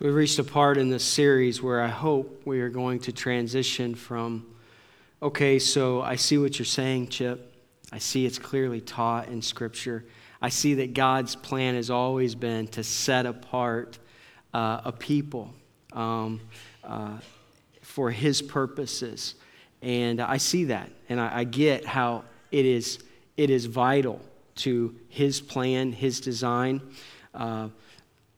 So we've reached a part in this series where I hope we are going to transition from, okay, so I see what you're saying, Chip. I see it's clearly taught in Scripture. I see that God's plan has always been to set apart uh, a people um, uh, for His purposes. And I see that, and I, I get how it is, it is vital to His plan, His design. Uh,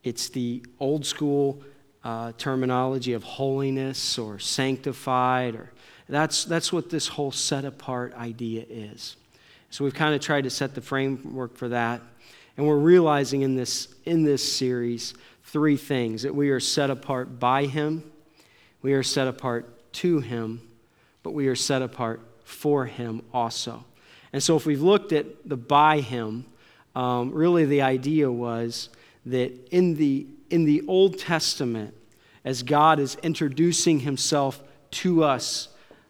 it's the old school uh, terminology of holiness or sanctified, or that's, that's what this whole set apart idea is. So we've kind of tried to set the framework for that. And we're realizing in this, in this series three things that we are set apart by Him, we are set apart to Him, but we are set apart for Him also. And so if we've looked at the by Him, um, really the idea was that in the, in the Old Testament, as God is introducing himself to us,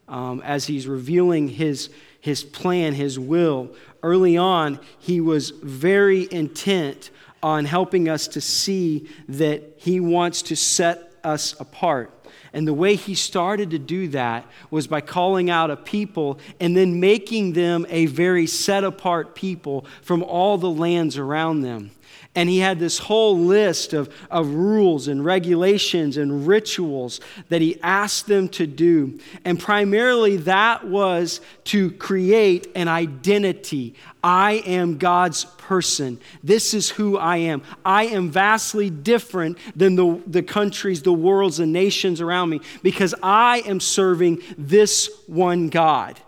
um, as he's revealing his, his plan, his will, early on, he was very intent on helping us to see that he wants to set us apart. And the way he started to do that was by calling out a people and then making them a very set apart people from all the lands around them. And he had this whole list of, of rules and regulations and rituals that he asked them to do. And primarily that was to create an identity. I am God's person. This is who I am. I am vastly different than the, the countries, the worlds, and nations around me because I am serving this one God.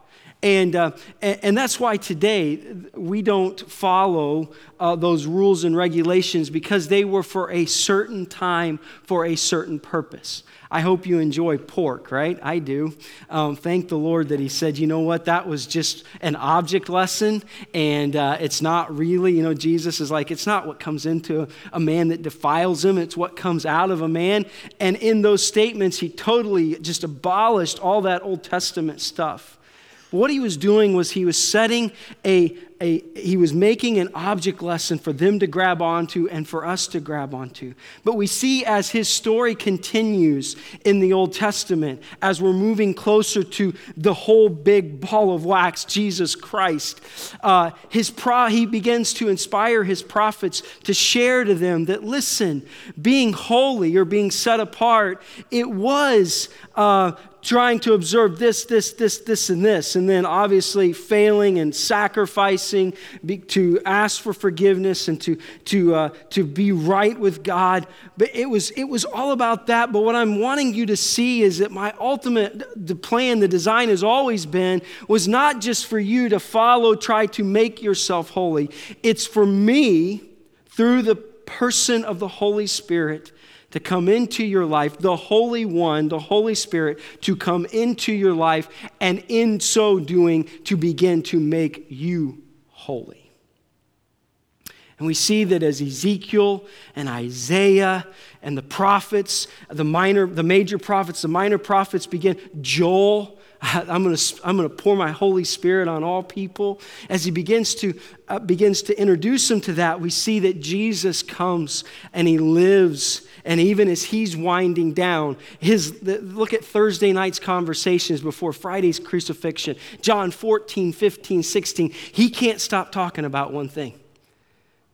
And, uh, and, that's why today we don't follow uh, those rules and regulations because they were for a certain time, for a certain purpose. I hope you enjoy pork, right? I do. Um, thank the Lord that He said, you know what, that was just an object lesson, and uh, it's not really, you know, Jesus is like, it's not what comes into a man that defiles him, it's what comes out of a man. And in those statements, He totally just abolished all that Old Testament stuff. What he was doing was he was setting a, a, he was making an object lesson for them to grab onto and for us to grab onto. But we see as his story continues in the Old Testament, as we're moving closer to the whole big ball of wax, Jesus Christ, uh, his pro- he begins to inspire his prophets to share to them that, listen, being holy or being set apart, it was uh, trying to observe this, this, this, this, and this, and then obviously failing and sacrificing to ask for forgiveness and to, to, uh, to be right with God. But it was, it was all about that. But what I'm wanting you to see is that my ultimate the plan, the design has always been, was not just for you to follow, try to make yourself holy. It's for me, through the person of the Holy Spirit, to come into your life, the Holy One, the Holy Spirit, to come into your life, and in so doing, to begin to make you holy. And we see that as Ezekiel and Isaiah and the prophets, the minor, the major prophets, the minor prophets begin, Joel, I'm going to I'm going to pour my Holy Spirit on all people. As he begins to, uh, begins to introduce them to that, we see that Jesus comes and he lives and even as he's winding down, his, look at Thursday night's conversations before Friday's crucifixion, John 14, 15, 16. He can't stop talking about one thing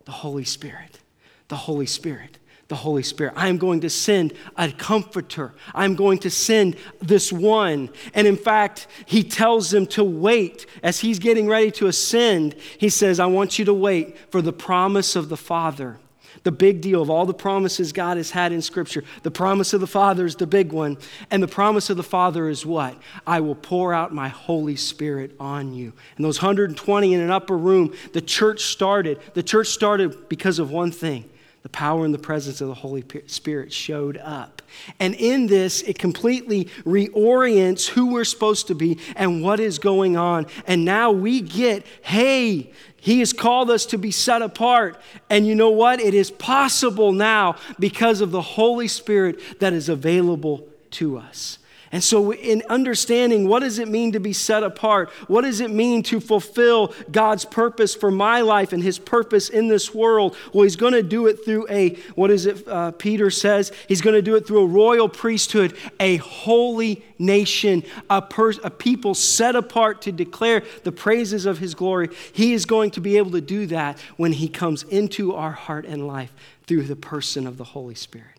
the Holy Spirit. The Holy Spirit the Holy Spirit. I am going to send a comforter. I'm going to send this one. And in fact, he tells them to wait as he's getting ready to ascend. He says, I want you to wait for the promise of the Father the big deal of all the promises God has had in Scripture. The promise of the Father is the big one. And the promise of the Father is what? I will pour out my Holy Spirit on you. And those 120 in an upper room, the church started. The church started because of one thing the power and the presence of the Holy Spirit showed up. And in this, it completely reorients who we're supposed to be and what is going on. And now we get, hey, he has called us to be set apart. And you know what? It is possible now because of the Holy Spirit that is available to us. And so, in understanding what does it mean to be set apart, what does it mean to fulfill God's purpose for my life and His purpose in this world? Well, He's going to do it through a, what is it, uh, Peter says? He's going to do it through a royal priesthood, a holy nation, a, a people set apart to declare the praises of His glory. He is going to be able to do that when He comes into our heart and life through the person of the Holy Spirit.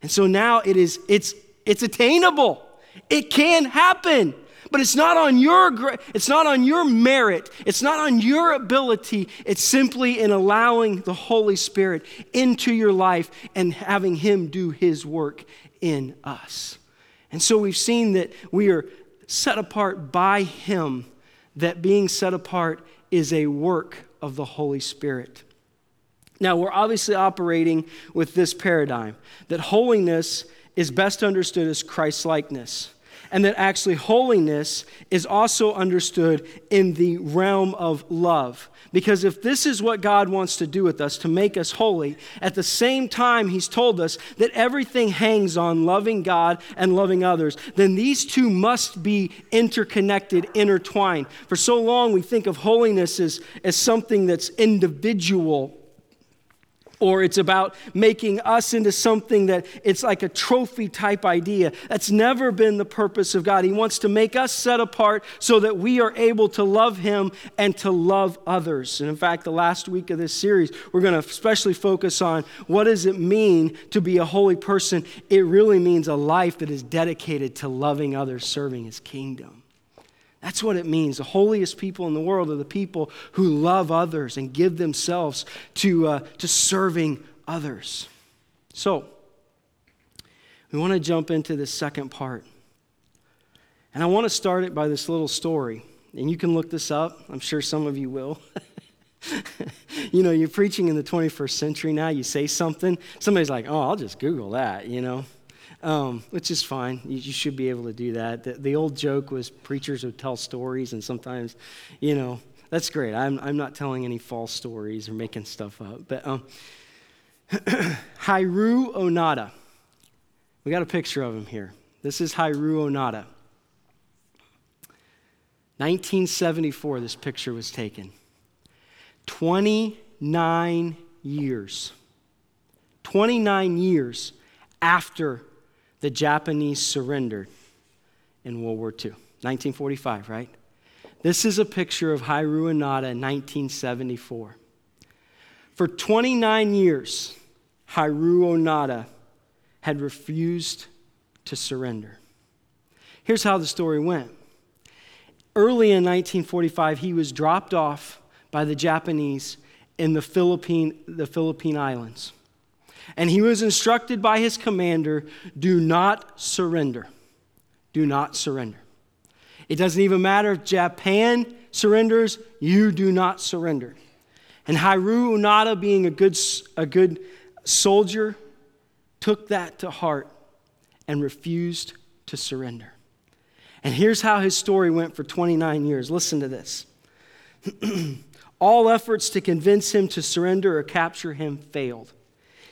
And so now it is, it's, it's attainable. It can happen. But it's not on your it's not on your merit. It's not on your ability. It's simply in allowing the Holy Spirit into your life and having him do his work in us. And so we've seen that we are set apart by him, that being set apart is a work of the Holy Spirit. Now, we're obviously operating with this paradigm that holiness is best understood as Christ likeness and that actually holiness is also understood in the realm of love. Because if this is what God wants to do with us, to make us holy, at the same time, He's told us that everything hangs on loving God and loving others, then these two must be interconnected, intertwined. For so long, we think of holiness as, as something that's individual or it's about making us into something that it's like a trophy type idea. That's never been the purpose of God. He wants to make us set apart so that we are able to love Him and to love others. And in fact, the last week of this series, we're going to especially focus on what does it mean to be a holy person? It really means a life that is dedicated to loving others, serving His kingdom. That's what it means. The holiest people in the world are the people who love others and give themselves to, uh, to serving others. So, we want to jump into the second part. And I want to start it by this little story. And you can look this up. I'm sure some of you will. you know, you're preaching in the 21st century now. You say something, somebody's like, oh, I'll just Google that, you know um, which is fine. You, you, should be able to do that. The, the, old joke was preachers would tell stories, and sometimes, you know, that's great. I'm, I'm not telling any false stories or making stuff up. But um, Hiroo Onoda. We got a picture of him here. This is Hiroo Onoda. 1974, this picture was taken. 29 years. 29 years after the Japanese surrendered in World War II. 1945, right? This is a picture of Hiroo Onoda in 1974. For 29 years, Hiroo Onoda had refused to surrender. Here's how the story went. Early in 1945, he was dropped off by the Japanese in the Philippine, the Philippine Islands. And he was instructed by his commander do not surrender. Do not surrender. It doesn't even matter if Japan surrenders, you do not surrender. And Hiroo Onoda, being a good, a good soldier, took that to heart and refused to surrender. And here's how his story went for 29 years. Listen to this. All efforts to convince him to surrender or capture him failed.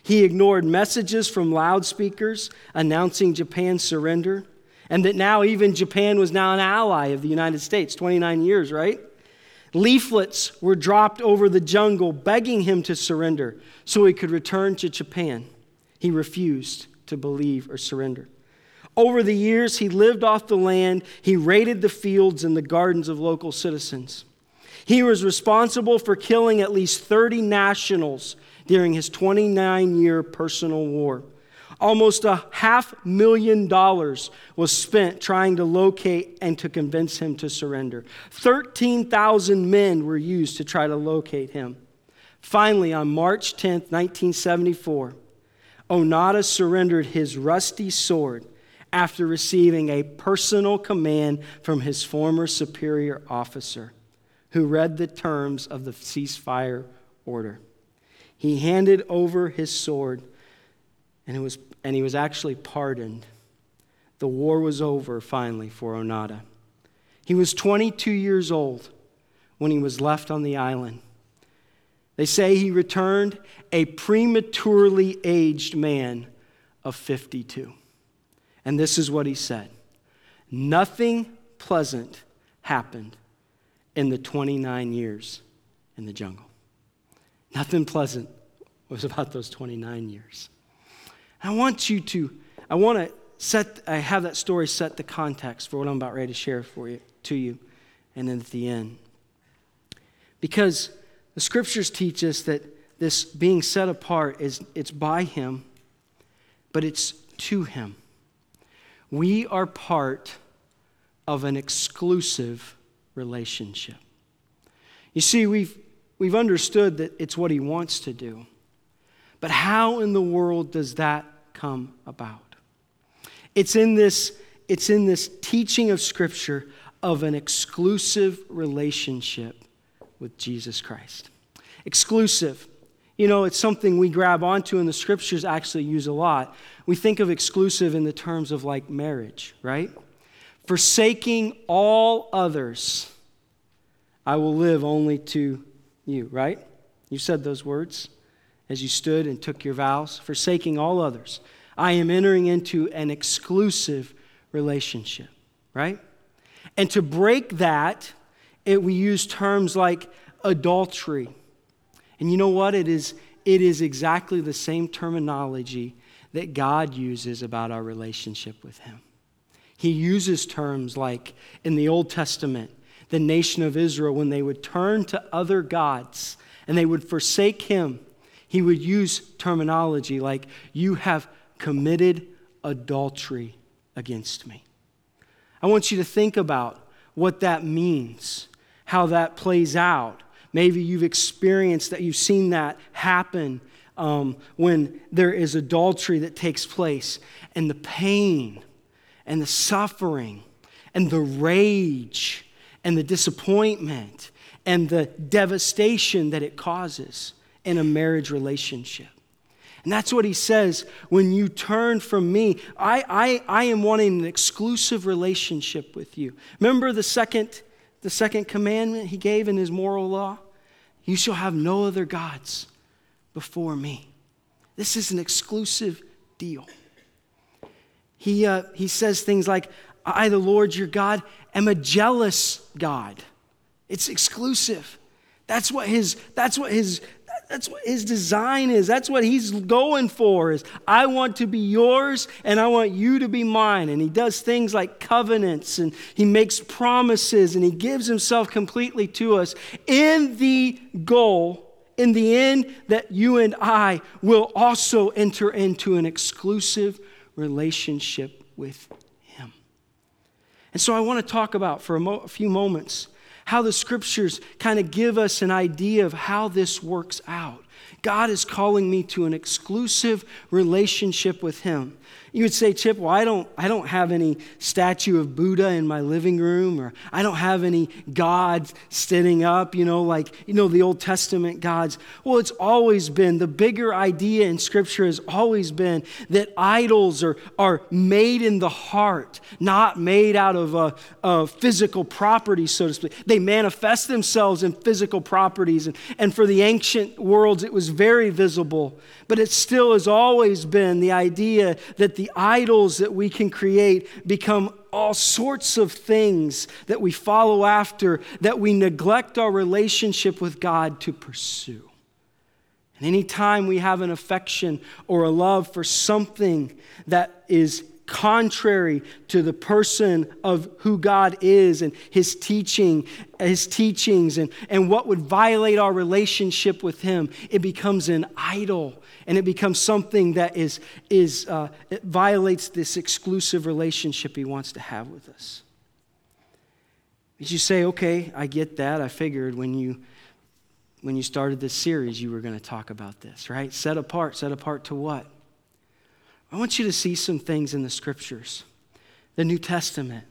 He ignored messages from loudspeakers announcing Japan's surrender, and that now even Japan was now an ally of the United States. 29 years, right? Leaflets were dropped over the jungle begging him to surrender so he could return to Japan. He refused to believe or surrender. Over the years, he lived off the land, he raided the fields and the gardens of local citizens. He was responsible for killing at least 30 nationals during his 29 year personal war. Almost a half million dollars was spent trying to locate and to convince him to surrender. 13,000 men were used to try to locate him. Finally, on March 10, 1974, Onoda surrendered his rusty sword after receiving a personal command from his former superior officer, who read the terms of the ceasefire order. He handed over his sword, and, it was, and he was actually pardoned. The war was over finally for Onoda. He was 22 years old when he was left on the island. They say he returned a prematurely aged man of 52. And this is what he said Nothing pleasant happened in the 29 years in the jungle. Nothing pleasant was about those 29 years. I want you to, I want to set, I have that story set the context for what I'm about ready to share for you, to you, and then at the end. Because the scriptures teach us that this being set apart is it's by him, but it's to him. We are part of an exclusive relationship. You see, we've, we've understood that it's what he wants to do. But how in the world does that come about? It's in this, it's in this teaching of Scripture of an exclusive relationship with Jesus Christ. Exclusive. You know, it's something we grab onto and the scriptures actually use a lot. We think of exclusive in the terms of like marriage, right? Forsaking all others, I will live only to you, right? You said those words as you stood and took your vows. Forsaking all others, I am entering into an exclusive relationship, right? And to break that, it, we use terms like adultery. And you know what? It is, it is exactly the same terminology that God uses about our relationship with Him. He uses terms like in the Old Testament, the nation of Israel, when they would turn to other gods and they would forsake Him, He would use terminology like, You have committed adultery against me. I want you to think about what that means, how that plays out. Maybe you've experienced that, you've seen that happen um, when there is adultery that takes place, and the pain and the suffering and the rage and the disappointment and the devastation that it causes in a marriage relationship. And that's what he says when you turn from me. I, I, I am wanting an exclusive relationship with you. Remember the second, the second commandment he gave in his moral law? You shall have no other gods before me. This is an exclusive deal. He, uh, he says things like, I, the Lord your God, am a jealous God. It's exclusive. That's what his, that's what his that's what his design is. That's what he's going for is I want to be yours and I want you to be mine. And he does things like covenants and he makes promises and he gives himself completely to us in the goal in the end that you and I will also enter into an exclusive relationship with. And so I want to talk about for a, mo- a few moments how the scriptures kind of give us an idea of how this works out. God is calling me to an exclusive relationship with Him. You would say, Chip, well, I don't, I don't have any statue of Buddha in my living room, or I don't have any gods sitting up, you know, like, you know, the Old Testament gods. Well, it's always been, the bigger idea in Scripture has always been that idols are, are made in the heart, not made out of a, a physical property, so to speak. They manifest themselves in physical properties. And, and for the ancient worlds, it was very visible. But it still has always been the idea that the idols that we can create become all sorts of things that we follow after that we neglect our relationship with God to pursue. And anytime we have an affection or a love for something that is contrary to the person of who God is and his teaching, his teachings and, and what would violate our relationship with him, it becomes an idol and it becomes something that is, is uh, it violates this exclusive relationship he wants to have with us. Did you say, okay, I get that. I figured when you when you started this series you were going to talk about this, right? Set apart, set apart to what? I want you to see some things in the scriptures, the New Testament,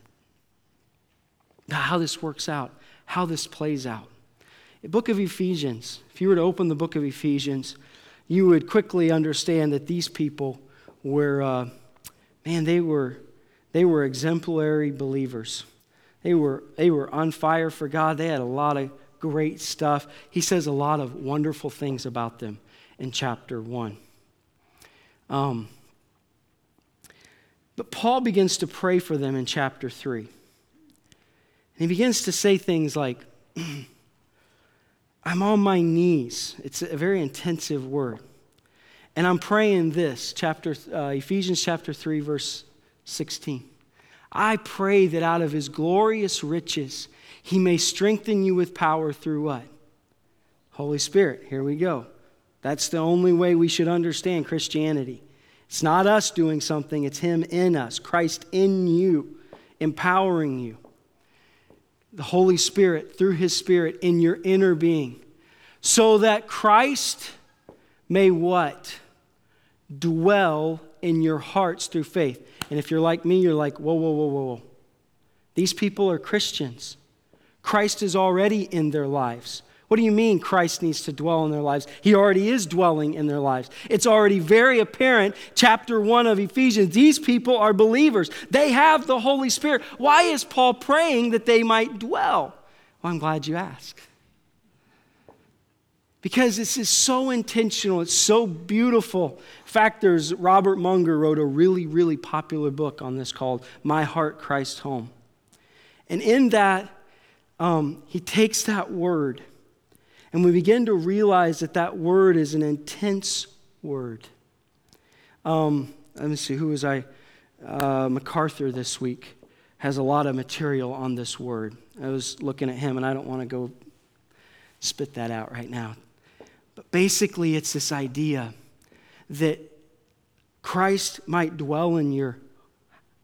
how this works out, how this plays out. The book of Ephesians, if you were to open the book of Ephesians, you would quickly understand that these people were, uh, man, they were, they were exemplary believers. They were, they were on fire for God. They had a lot of great stuff. He says a lot of wonderful things about them in chapter 1. Um, But Paul begins to pray for them in chapter 3. And he begins to say things like, I'm on my knees. It's a very intensive word. And I'm praying this, chapter, uh, Ephesians chapter 3, verse 16. I pray that out of his glorious riches, he may strengthen you with power through what? Holy Spirit. Here we go. That's the only way we should understand Christianity. It's not us doing something, it's him in us, Christ in you, empowering you. The Holy Spirit, through his Spirit, in your inner being. So that Christ may what? Dwell in your hearts through faith. And if you're like me, you're like, whoa, whoa, whoa, whoa, whoa. These people are Christians. Christ is already in their lives. What do you mean Christ needs to dwell in their lives? He already is dwelling in their lives. It's already very apparent, chapter 1 of Ephesians. These people are believers, they have the Holy Spirit. Why is Paul praying that they might dwell? Well, I'm glad you asked. Because this is so intentional, it's so beautiful. In fact, there's Robert Munger wrote a really, really popular book on this called My Heart, Christ Home. And in that, um, he takes that word, and we begin to realize that that word is an intense word. Um, let me see, who was I? Uh, MacArthur this week has a lot of material on this word. I was looking at him, and I don't want to go spit that out right now. But basically, it's this idea that Christ might dwell in your,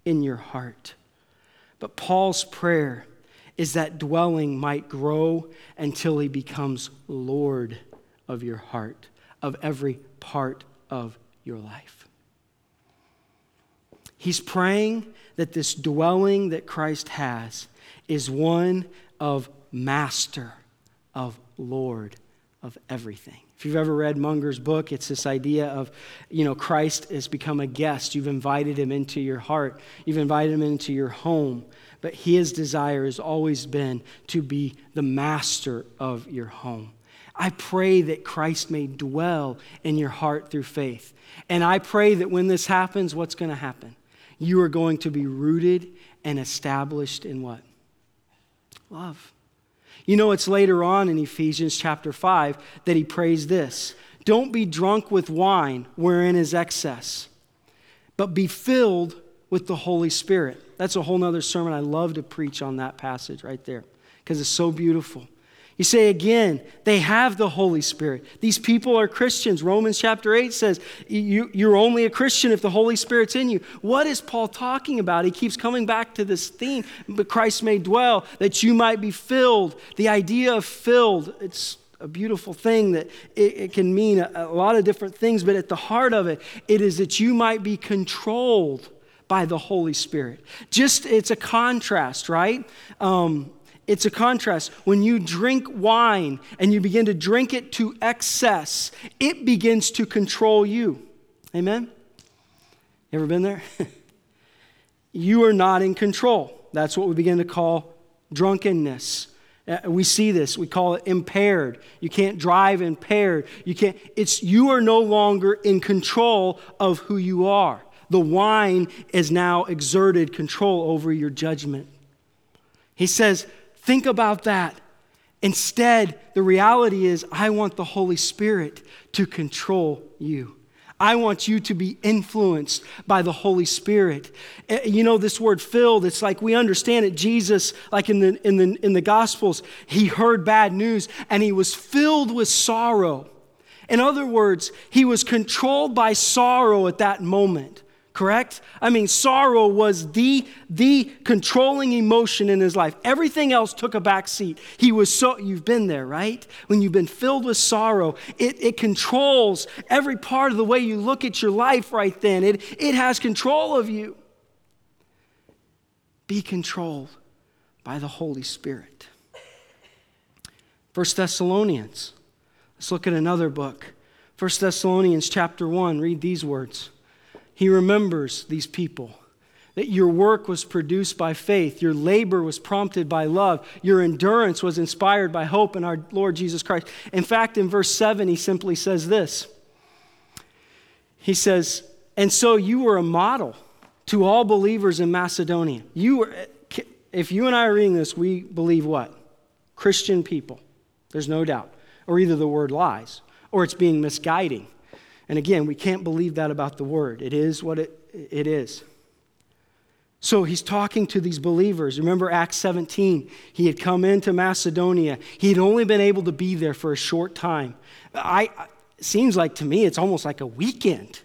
in your heart. But Paul's prayer is that dwelling might grow until he becomes Lord of your heart, of every part of your life. He's praying that this dwelling that Christ has is one of master, of Lord, of everything. If you've ever read Munger's book, it's this idea of, you know, Christ has become a guest. You've invited him into your heart, you've invited him into your home. But his desire has always been to be the master of your home. I pray that Christ may dwell in your heart through faith. And I pray that when this happens, what's going to happen? You are going to be rooted and established in what? Love. You know, it's later on in Ephesians chapter 5 that he prays this Don't be drunk with wine, wherein is excess, but be filled with the Holy Spirit. That's a whole nother sermon. I love to preach on that passage right there because it's so beautiful. You say again, they have the Holy Spirit. These people are Christians. Romans chapter 8 says, you, You're only a Christian if the Holy Spirit's in you. What is Paul talking about? He keeps coming back to this theme, but Christ may dwell, that you might be filled. The idea of filled, it's a beautiful thing that it, it can mean a, a lot of different things, but at the heart of it, it is that you might be controlled by the Holy Spirit. Just, it's a contrast, right? Um, it's a contrast. When you drink wine and you begin to drink it to excess, it begins to control you. Amen? You ever been there? you are not in control. That's what we begin to call drunkenness. Uh, we see this. We call it impaired. You can't drive impaired. You can't. It's you are no longer in control of who you are. The wine is now exerted control over your judgment. He says, Think about that. Instead, the reality is, I want the Holy Spirit to control you. I want you to be influenced by the Holy Spirit. Eh, you know, this word filled, it's like we understand it. Jesus, like in the, in the, in the Gospels, he heard bad news and he was filled with sorrow. In other words, he was controlled by sorrow at that moment correct? I mean, sorrow was the, the controlling emotion in his life. Everything else took a back seat. He was so, you've been there, right? When you've been filled with sorrow, it, it controls every part of the way you look at your life right then. It, it has control of you. Be controlled by the Holy Spirit. First Thessalonians. Let's look at another book. First Thessalonians chapter 1. Read these words. He remembers these people. That your work was produced by faith, your labor was prompted by love, your endurance was inspired by hope in our Lord Jesus Christ. In fact, in verse 7, he simply says this He says, And so you were a model to all believers in Macedonia. You, if you and I are reading this, we believe what? Christian people. There's no doubt. Or either the word lies or it's being misguiding. And again, we can't believe that about the word. It is what it, it is. So he's talking to these believers. Remember Acts 17. He had come into Macedonia. He had only been able to be there for a short time. I, seems like to me it's almost like a weekend,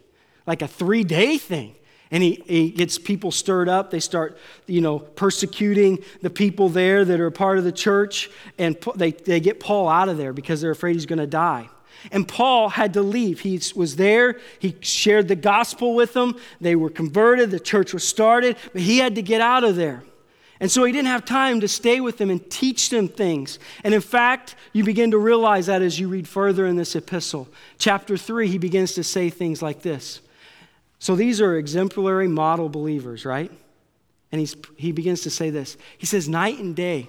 like a three day thing. And he, he gets people stirred up. They start, you know, persecuting the people there that are part of the church. And they, they get Paul out of there because they're afraid he's going to die. And Paul had to leave. He was there. He shared the gospel with them. They were converted. The church was started. But he had to get out of there. And so he didn't have time to stay with them and teach them things. And in fact, you begin to realize that as you read further in this epistle. Chapter 3, he begins to say things like this. So these are exemplary model believers, right? And he's, he begins to say this. He says, Night and day,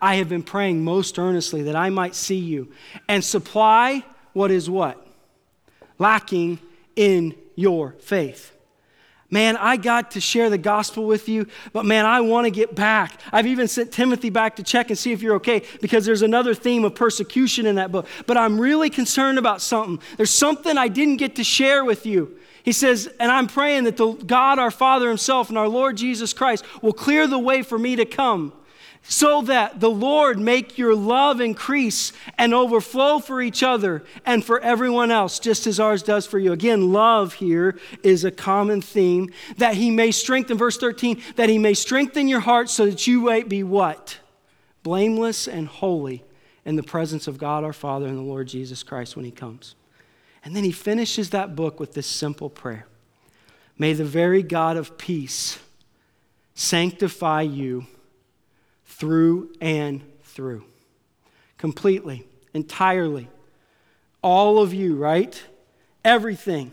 I have been praying most earnestly that I might see you and supply what is what? Lacking in your faith. Man, I got to share the gospel with you, but man, I want to get back. I've even sent Timothy back to check and see if you're okay because there's another theme of persecution in that book. But I'm really concerned about something. There's something I didn't get to share with you. He says, and I'm praying that the God, our Father Himself, and our Lord Jesus Christ will clear the way for me to come so that the Lord make your love increase and overflow for each other and for everyone else, just as ours does for you. Again, love here is a common theme that he may strengthen, verse 13, that he may strengthen your heart so that you might be what? Blameless and holy in the presence of God our Father and the Lord Jesus Christ when he comes. And then he finishes that book with this simple prayer May the very God of peace sanctify you through and through. Completely, entirely. All of you, right? Everything.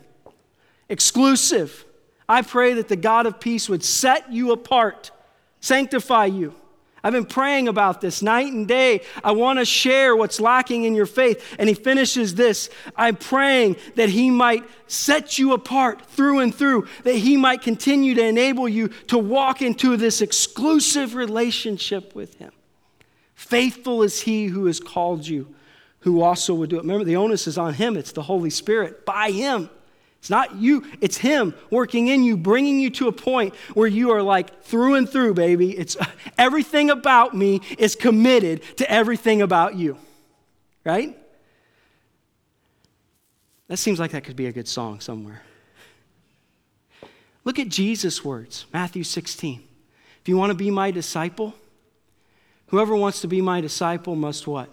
Exclusive. I pray that the God of peace would set you apart, sanctify you. I've been praying about this night and day. I want to share what's lacking in your faith. And he finishes this I'm praying that he might set you apart through and through, that he might continue to enable you to walk into this exclusive relationship with him. Faithful is he who has called you, who also would do it. Remember, the onus is on him, it's the Holy Spirit, by him. It's not you, it's Him working in you, bringing you to a point where you are like through and through, baby. It's everything about me is committed to everything about you. Right? That seems like that could be a good song somewhere. Look at Jesus' words, Matthew 16. If you want to be my disciple, whoever wants to be my disciple must what?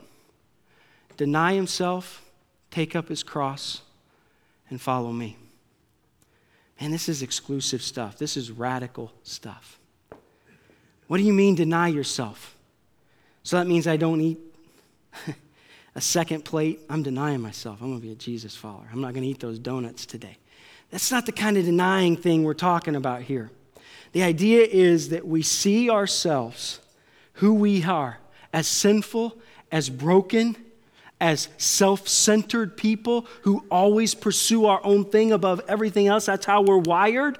Deny himself, take up his cross and follow me. Man, this is exclusive stuff. This is radical stuff. What do you mean deny yourself? So that means I don't eat a second plate. I'm denying myself. I'm going to be a Jesus follower. I'm not going to eat those donuts today. That's not the kind of denying thing we're talking about here. The idea is that we see ourselves, who we are, as sinful, as broken, as self centered people who always pursue our own thing above everything else. That's how we're wired.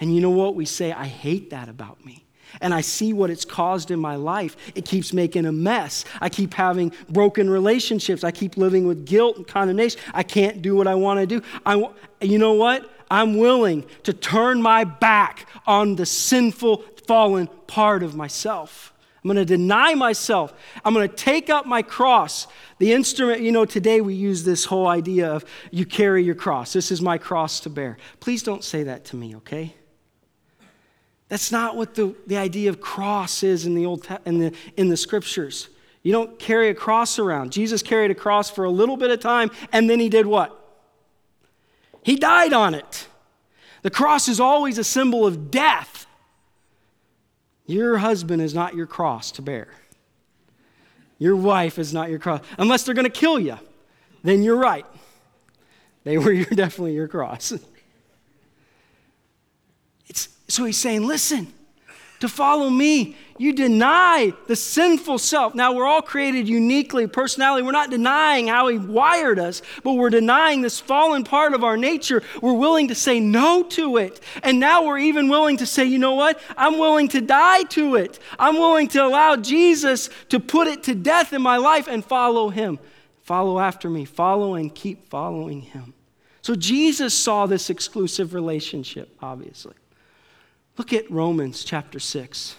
And you know what? We say, I hate that about me. And I see what it's caused in my life. It keeps making a mess. I keep having broken relationships. I keep living with guilt and condemnation. I can't do what I want to do. I, you know what? I'm willing to turn my back on the sinful, fallen part of myself. I'm going to deny myself. I'm going to take up my cross. The instrument, you know, today we use this whole idea of you carry your cross. This is my cross to bear. Please don't say that to me, okay? That's not what the, the idea of cross is in the, Old, in, the, in the scriptures. You don't carry a cross around. Jesus carried a cross for a little bit of time, and then he did what? He died on it. The cross is always a symbol of death. Your husband is not your cross to bear. Your wife is not your cross. Unless they're going to kill you, then you're right. They were definitely your cross. It's, so he's saying, listen, to follow me, you deny the sinful self. Now, we're all created uniquely, personality. We're not denying how He wired us, but we're denying this fallen part of our nature. We're willing to say no to it. And now we're even willing to say, you know what? I'm willing to die to it. I'm willing to allow Jesus to put it to death in my life and follow Him. Follow after me, follow and keep following Him. So Jesus saw this exclusive relationship, obviously. Look at Romans chapter 6.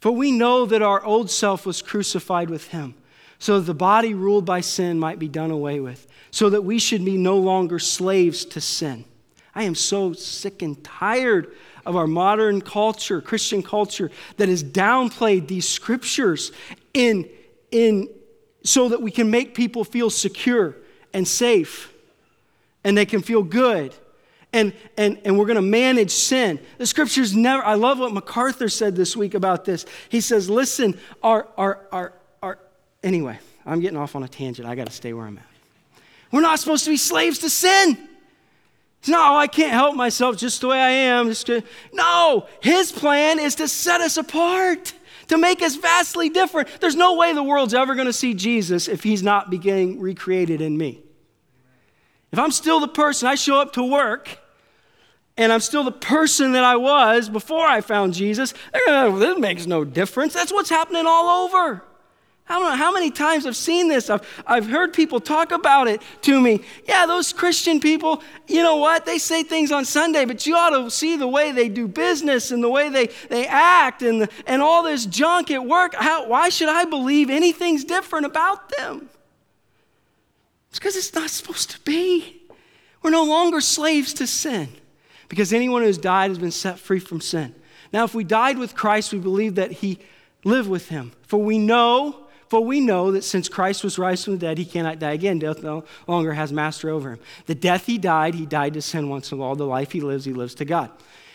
For we know that our old self was crucified with him, so that the body ruled by sin might be done away with, so that we should be no longer slaves to sin. I am so sick and tired of our modern culture, Christian culture, that has downplayed these scriptures in, in, so that we can make people feel secure and safe and they can feel good and, and, and we're going to manage sin. The scriptures never, I love what MacArthur said this week about this. He says, listen, our, our, our, our, anyway, I'm getting off on a tangent. I got to stay where I'm at. We're not supposed to be slaves to sin. It's not, oh, I can't help myself just the way I am. Just no, his plan is to set us apart, to make us vastly different. There's no way the world's ever going to see Jesus if he's not beginning recreated in me. If I'm still the person, I show up to work and I'm still the person that I was before I found Jesus, this makes no difference. That's what's happening all over. I don't know how many times I've seen this. I've, I've heard people talk about it to me. Yeah, those Christian people, you know what? They say things on Sunday, but you ought to see the way they do business and the way they, they act and, the, and all this junk at work. How, why should I believe anything's different about them? It's because it's not supposed to be. We're no longer slaves to sin because anyone who has died has been set free from sin. Now, if we died with Christ, we believe that he lived with him. For we know, for we know that since Christ was raised from the dead, he cannot die again. Death no longer has master over him. The death he died, he died to sin once and all. The life he lives, he lives to God.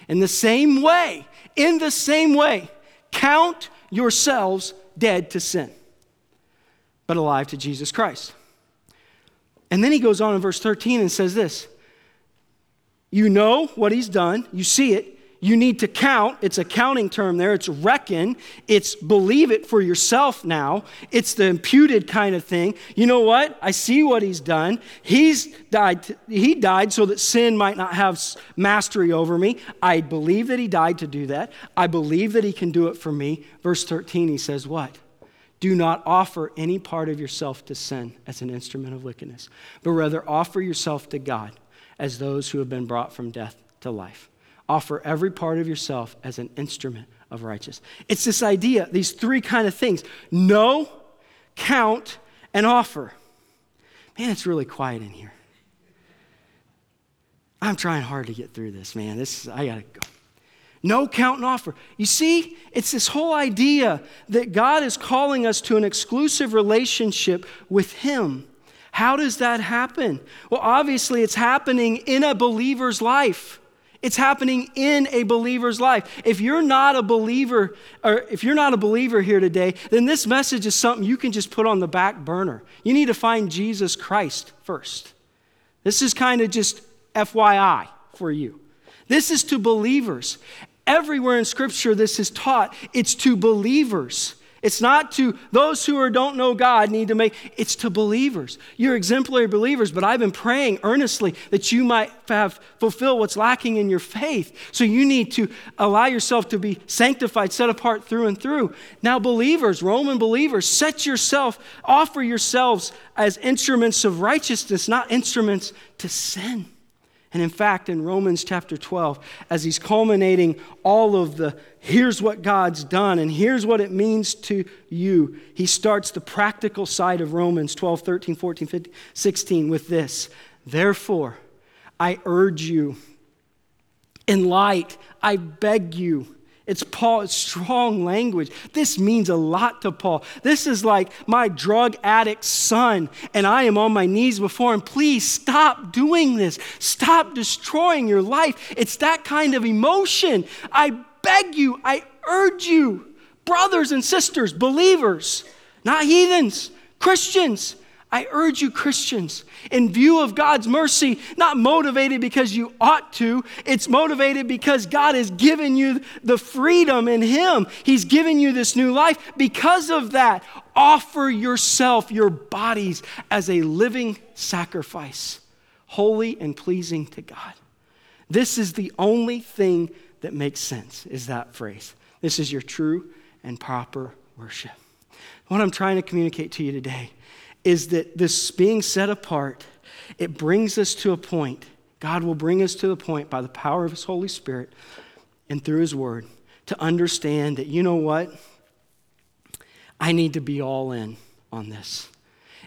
In the same way, in the same way, count yourselves dead to sin, but alive to Jesus Christ. And then he goes on in verse 13 and says this you know what he's done, you see it. You need to count. It's a counting term there. It's reckon. It's believe it for yourself now. It's the imputed kind of thing. You know what? I see what he's done. He's died. He died so that sin might not have mastery over me. I believe that he died to do that. I believe that he can do it for me. Verse 13, he says, What? Do not offer any part of yourself to sin as an instrument of wickedness, but rather offer yourself to God as those who have been brought from death to life. Offer every part of yourself as an instrument of righteousness. It's this idea, these three kind of things know, count, and offer. Man, it's really quiet in here. I'm trying hard to get through this, man. This I gotta go. No count and offer. You see, it's this whole idea that God is calling us to an exclusive relationship with Him. How does that happen? Well, obviously, it's happening in a believer's life. It's happening in a believer's life. If you're not a believer, or if you're not a believer here today, then this message is something you can just put on the back burner. You need to find Jesus Christ first. This is kind of just FYI for you. This is to believers. Everywhere in Scripture, this is taught. It's to believers. It's not to those who are, don't know God need to make, it's to believers. You're exemplary believers, but I've been praying earnestly that you might have fulfill what's lacking in your faith. So you need to allow yourself to be sanctified, set apart through and through. Now, believers, Roman believers, set yourself, offer yourselves as instruments of righteousness, not instruments to sin. And in fact, in Romans chapter 12, as he's culminating all of the here's what God's done and here's what it means to you, he starts the practical side of Romans 12, 13, 14, 15, 16 with this. Therefore, I urge you, in light, I beg you, it's Paul's strong language. This means a lot to Paul. This is like my drug addict son, and I am on my knees before him. Please stop doing this. Stop destroying your life. It's that kind of emotion. I beg you, I urge you, brothers and sisters, believers, not heathens, Christians. I urge you, Christians, in view of God's mercy, not motivated because you ought to, it's motivated because God has given you the freedom in Him. He's given you this new life. Because of that, offer yourself, your bodies, as a living sacrifice, holy and pleasing to God. This is the only thing that makes sense, is that phrase. This is your true and proper worship. What I'm trying to communicate to you today is that this being set apart, it brings us to a point. God will bring us to the point by the power of His Holy Spirit and through His Word to understand that, you know what? I need to be all in on this.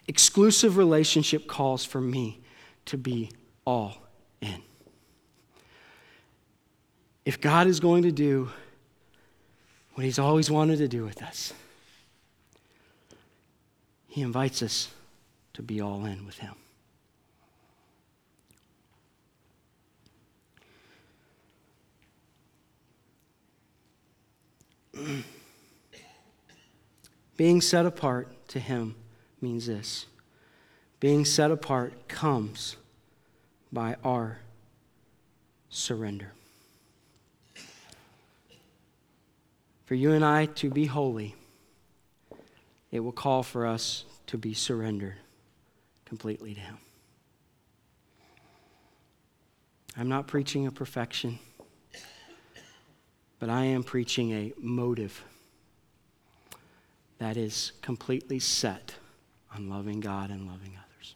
Exclusive relationship calls for me to be all in. If God is going to do what He's always wanted to do with us, he invites us to be all in with Him. Being set apart to Him means this being set apart comes by our surrender. For you and I to be holy, it will call for us to be surrendered completely to Him. I'm not preaching a perfection, but I am preaching a motive that is completely set on loving God and loving others.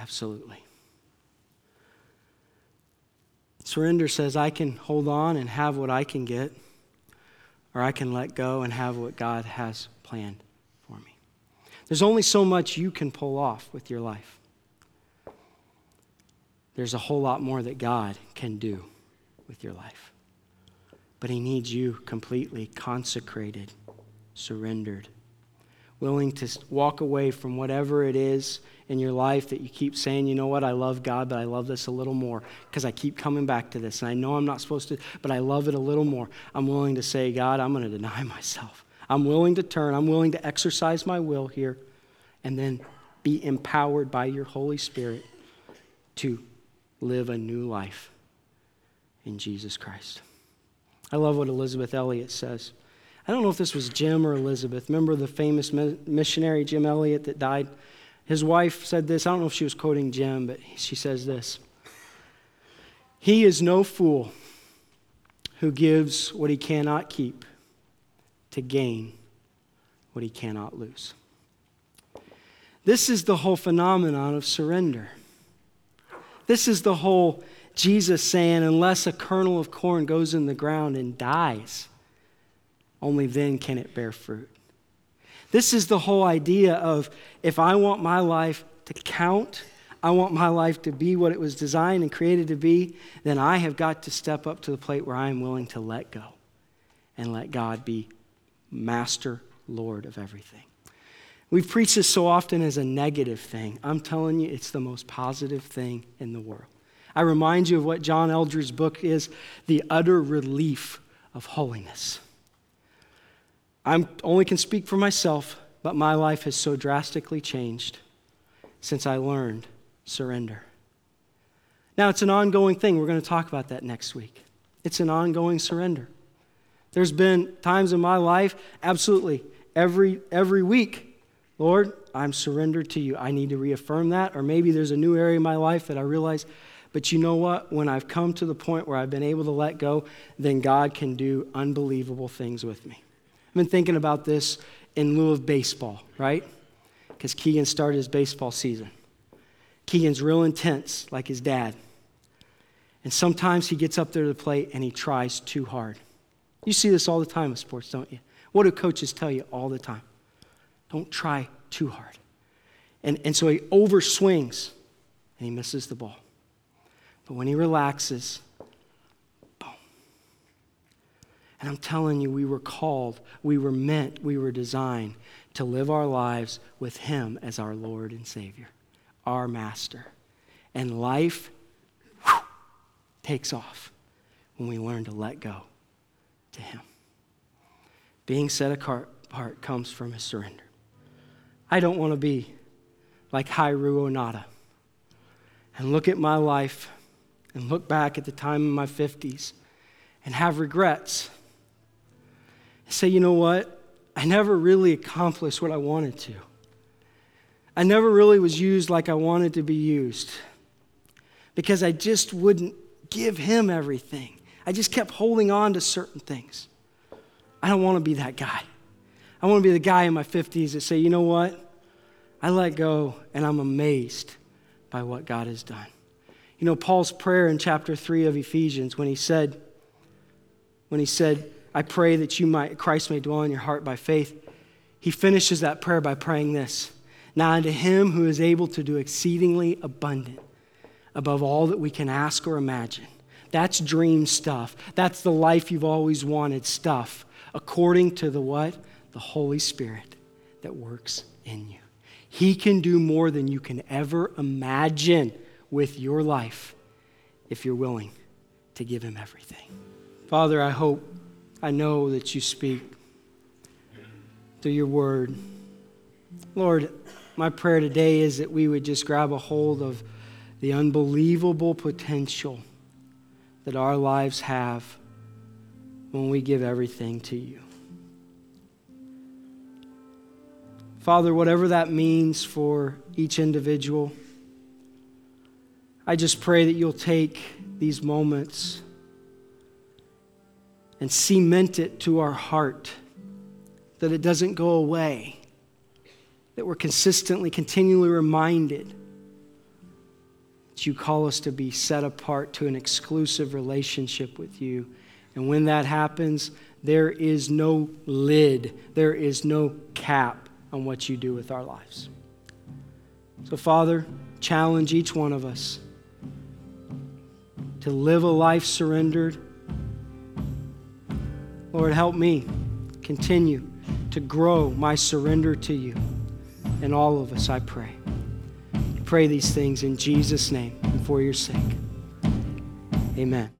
Absolutely. Surrender says, I can hold on and have what I can get or I can let go and have what God has planned for me. There's only so much you can pull off with your life. There's a whole lot more that God can do with your life. But He needs you completely consecrated, surrendered, willing to walk away from whatever it is in your life that you keep saying, you know what, I love God, but I love this a little more because I keep coming back to this. And I know I'm not supposed to, but I love it a little more. I'm willing to say, God, I'm going to deny myself. I'm willing to turn. I'm willing to exercise my will here and then be empowered by your Holy Spirit to live a new life in Jesus Christ. I love what Elizabeth Elliot says. I don't know if this was Jim or Elizabeth. Remember the famous missionary Jim Elliot that died? His wife said this. I don't know if she was quoting Jim, but she says this He is no fool who gives what he cannot keep to gain what he cannot lose. This is the whole phenomenon of surrender. This is the whole Jesus saying, unless a kernel of corn goes in the ground and dies, only then can it bear fruit. This is the whole idea of if I want my life to count, I want my life to be what it was designed and created to be, then I have got to step up to the plate where I am willing to let go and let God be master, Lord of everything. We've preached this so often as a negative thing. I'm telling you, it's the most positive thing in the world. I remind you of what John Eldredge's book is The Utter Relief of Holiness. I only can speak for myself, but my life has so drastically changed since I learned surrender. Now, it's an ongoing thing. We're going to talk about that next week. It's an ongoing surrender. There's been times in my life, absolutely, every, every week, Lord, I'm surrendered to you. I need to reaffirm that. Or maybe there's a new area in my life that I realize, but you know what? When I've come to the point where I've been able to let go, then God can do unbelievable things with me. I've been thinking about this in lieu of baseball, right? Because Keegan started his baseball season. Keegan's real intense, like his dad. And sometimes he gets up there to the plate and he tries too hard. You see this all the time in sports, don't you? What do coaches tell you all the time? Don't try too hard. And, and so he overswings and he misses the ball. But when he relaxes And I'm telling you, we were called, we were meant, we were designed to live our lives with Him as our Lord and Savior, our Master. And life whew, takes off when we learn to let go to Him. Being set apart comes from His surrender. I don't want to be like Hiro Onoda and look at my life and look back at the time in my 50s and have regrets. Say, you know what? I never really accomplished what I wanted to. I never really was used like I wanted to be used because I just wouldn't give him everything. I just kept holding on to certain things. I don't want to be that guy. I want to be the guy in my 50s that say, you know what? I let go and I'm amazed by what God has done. You know, Paul's prayer in chapter 3 of Ephesians when he said, when he said, I pray that you might, Christ may dwell in your heart by faith, he finishes that prayer by praying this Now unto him who is able to do exceedingly abundant above all that we can ask or imagine. That's dream stuff. That's the life you've always wanted stuff, according to the what? The Holy Spirit that works in you. He can do more than you can ever imagine with your life if you're willing to give Him everything. Father, I hope, I know that you speak through your word. Lord, my prayer today is that we would just grab a hold of the unbelievable potential that our lives have when we give everything to you. Father, whatever that means for each individual, I just pray that you'll take these moments and cement it to our heart, that it doesn't go away, that we're consistently, continually reminded that you call us to be set apart to an exclusive relationship with you. And when that happens, there is no lid, there is no cap on what you do with our lives. So, Father, challenge each one of us to live a life surrendered. Lord, help me continue to grow my surrender to you. And all of us, I pray. Pray these things in Jesus' name and for your sake. Amen.